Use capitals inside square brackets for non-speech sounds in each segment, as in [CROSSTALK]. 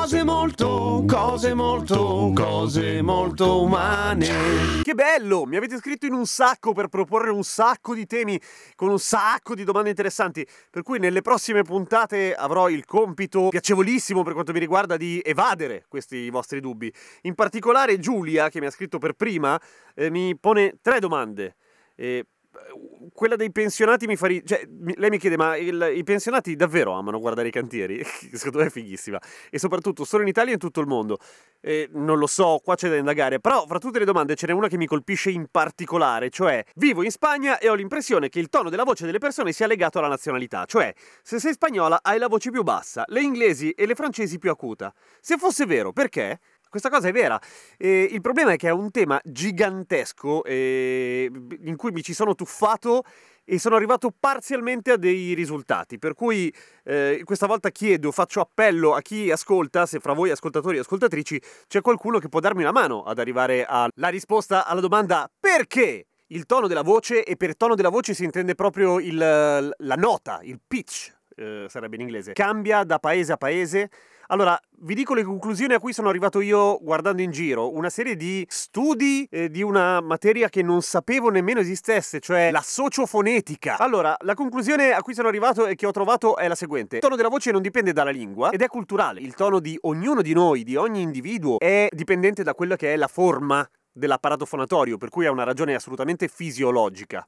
Cose molto, cose molto, cose molto umane. Che bello! Mi avete scritto in un sacco per proporre un sacco di temi con un sacco di domande interessanti. Per cui nelle prossime puntate avrò il compito piacevolissimo per quanto mi riguarda di evadere questi vostri dubbi. In particolare Giulia, che mi ha scritto per prima, eh, mi pone tre domande. Eh, quella dei pensionati mi fa ri- cioè, lei mi chiede ma il, i pensionati davvero amano guardare i cantieri? [LAUGHS] secondo me è fighissima. E soprattutto solo in Italia e in tutto il mondo. Eh, non lo so, qua c'è da indagare. Però fra tutte le domande ce n'è una che mi colpisce in particolare cioè vivo in Spagna e ho l'impressione che il tono della voce delle persone sia legato alla nazionalità. Cioè se sei spagnola hai la voce più bassa le inglesi e le francesi più acuta. Se fosse vero perché? Questa cosa è vera. E il problema è che è un tema gigantesco eh, in cui mi ci sono tuffato e sono arrivato parzialmente a dei risultati. Per cui eh, questa volta chiedo, faccio appello a chi ascolta, se fra voi ascoltatori e ascoltatrici c'è qualcuno che può darmi una mano ad arrivare alla risposta alla domanda perché il tono della voce, e per tono della voce si intende proprio il, la nota, il pitch, eh, sarebbe in inglese, cambia da paese a paese allora, vi dico le conclusioni a cui sono arrivato io guardando in giro, una serie di studi eh, di una materia che non sapevo nemmeno esistesse, cioè la sociofonetica. Allora, la conclusione a cui sono arrivato e che ho trovato è la seguente. Il tono della voce non dipende dalla lingua ed è culturale. Il tono di ognuno di noi, di ogni individuo, è dipendente da quella che è la forma dell'apparato fonatorio, per cui ha una ragione assolutamente fisiologica.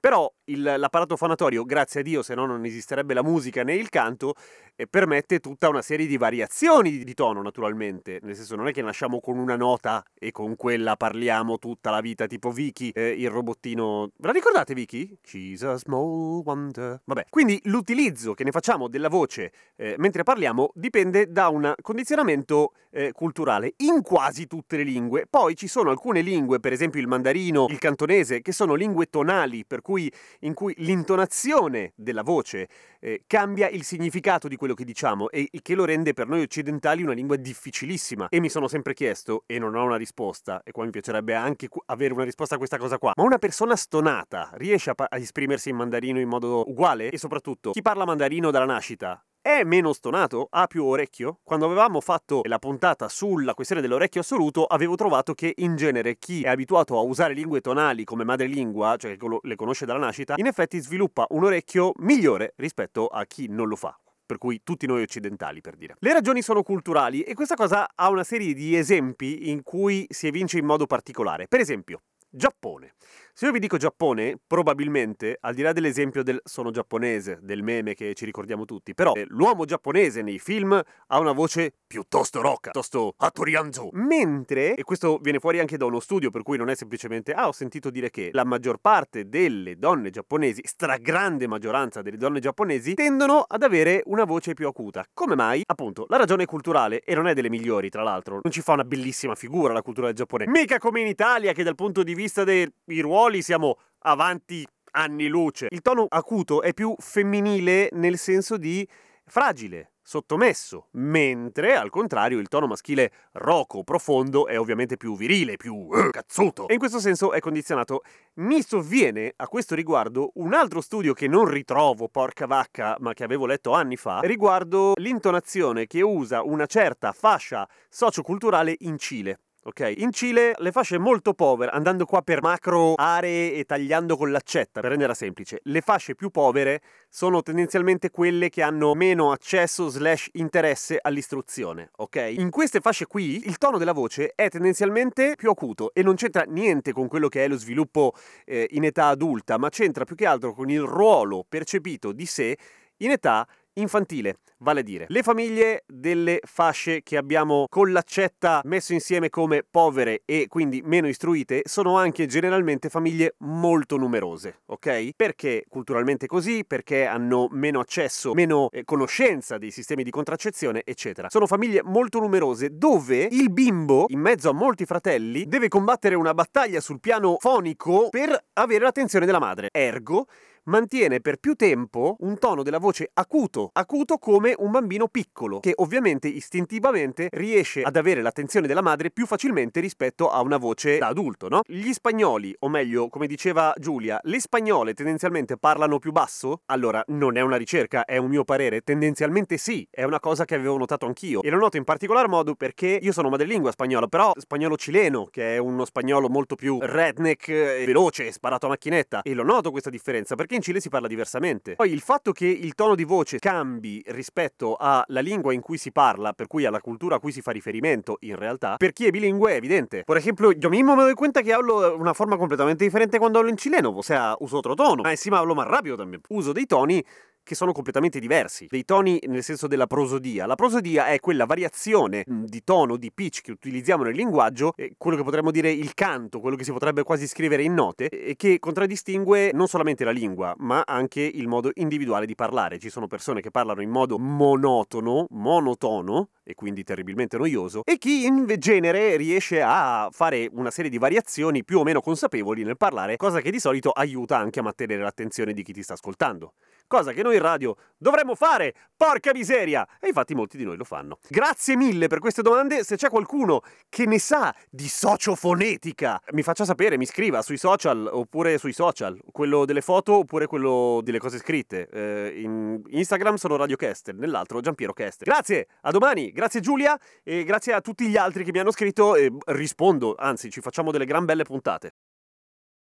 Però il, l'apparato fonatorio, grazie a Dio, se no non esisterebbe la musica né il canto, eh, permette tutta una serie di variazioni di, tono, naturalmente. Nel senso, non è che nasciamo con una nota e con quella parliamo tutta la vita, tipo Vicky, eh, il robottino. Ve la ricordate Vicky? She's a small wonder. Vabbè, quindi l'utilizzo che ne facciamo della voce eh, mentre parliamo dipende da un condizionamento eh, culturale in quasi tutte le lingue. Poi ci sono alcune lingue, per esempio il mandarino, il cantonese, che sono lingue tonali, per cui, in cui l'intonazione della voce eh, cambia il significato di quello che diciamo e che lo rende per noi occidentali una lingua difficilissima. E mi sono sempre chiesto, e non ho una risposta, e qua mi piacerebbe anche avere una risposta a questa cosa qua, ma una persona stonata riesce a, pa- a esprimersi in mandarino in modo uguale? E soprattutto, chi parla mandarino dalla nascita è meno stonato? Ha più orecchio? Quando avevamo fatto la puntata sulla questione dell'orecchio assoluto, avevo trovato che in genere chi è abituato a usare lingue tonali come madrelingua, cioè che le conosce dalla nascita, in effetti sviluppa un orecchio migliore rispetto a chi non lo fa per cui tutti noi occidentali per dire. Le ragioni sono culturali e questa cosa ha una serie di esempi in cui si evince in modo particolare. Per esempio, Giappone. Se io vi dico Giappone, probabilmente, al di là dell'esempio del sono giapponese, del meme che ci ricordiamo tutti, però eh, l'uomo giapponese nei film ha una voce piuttosto rocca, piuttosto Hattorianzo. Mentre, e questo viene fuori anche da uno studio, per cui non è semplicemente, ah, ho sentito dire che la maggior parte delle donne giapponesi, stragrande maggioranza delle donne giapponesi, tendono ad avere una voce più acuta. Come mai? Appunto, la ragione è culturale e non è delle migliori, tra l'altro. Non ci fa una bellissima figura la cultura del Giappone. Mica come in Italia, che dal punto di vista dei ruoli ruoli siamo avanti anni luce. Il tono acuto è più femminile nel senso di fragile, sottomesso, mentre al contrario il tono maschile roco, profondo è ovviamente più virile, più uh, cazzuto. E in questo senso è condizionato. Mi sovviene a questo riguardo un altro studio che non ritrovo, porca vacca, ma che avevo letto anni fa, riguardo l'intonazione che usa una certa fascia socioculturale in Cile ok? In Cile le fasce molto povere, andando qua per macro aree e tagliando con l'accetta, per renderla semplice, le fasce più povere sono tendenzialmente quelle che hanno meno accesso slash interesse all'istruzione, ok? In queste fasce qui il tono della voce è tendenzialmente più acuto e non c'entra niente con quello che è lo sviluppo eh, in età adulta, ma c'entra più che altro con il ruolo percepito di sé in età infantile, vale a dire le famiglie delle fasce che abbiamo con l'accetta messo insieme come povere e quindi meno istruite sono anche generalmente famiglie molto numerose, ok? Perché culturalmente così, perché hanno meno accesso, meno eh, conoscenza dei sistemi di contraccezione, eccetera. Sono famiglie molto numerose dove il bimbo, in mezzo a molti fratelli, deve combattere una battaglia sul piano fonico per avere l'attenzione della madre. Ergo, mantiene per più tempo un tono della voce acuto, acuto come un bambino piccolo, che ovviamente istintivamente riesce ad avere l'attenzione della madre più facilmente rispetto a una voce da adulto, no? Gli spagnoli, o meglio, come diceva Giulia, le spagnole tendenzialmente parlano più basso? Allora, non è una ricerca, è un mio parere, tendenzialmente sì, è una cosa che avevo notato anch'io. E lo noto in particolar modo perché io sono madrelingua spagnolo, però spagnolo cileno, che è uno spagnolo molto più redneck, veloce, sparato a macchinetta, e lo noto questa differenza, perché in Cile si parla diversamente. Poi il fatto che il tono di voce cambi rispetto alla lingua in cui si parla, per cui alla cultura a cui si fa riferimento in realtà, per chi è bilingue è evidente. Per esempio, io mismo me doy cuenta che hablo una forma completamente differente quando hablo in cileno, o sea, uso otro tono, ma encima hablo más rápido también. Uso dei toni che sono completamente diversi. Dei toni nel senso della prosodia. La prosodia è quella variazione di tono, di pitch che utilizziamo nel linguaggio, quello che potremmo dire il canto, quello che si potrebbe quasi scrivere in note, e che contraddistingue non solamente la lingua, ma anche il modo individuale di parlare. Ci sono persone che parlano in modo monotono, monotono, e quindi terribilmente noioso, e chi in genere riesce a fare una serie di variazioni più o meno consapevoli nel parlare, cosa che di solito aiuta anche a mantenere l'attenzione di chi ti sta ascoltando. Cosa che noi in radio dovremmo fare, porca miseria! E infatti molti di noi lo fanno. Grazie mille per queste domande, se c'è qualcuno che ne sa di sociofonetica, mi faccia sapere, mi scriva sui social oppure sui social, quello delle foto oppure quello delle cose scritte. Eh, in Instagram sono Radio Kester, nell'altro Giampiero Kester. Grazie, a domani, grazie Giulia e grazie a tutti gli altri che mi hanno scritto e rispondo, anzi ci facciamo delle gran belle puntate.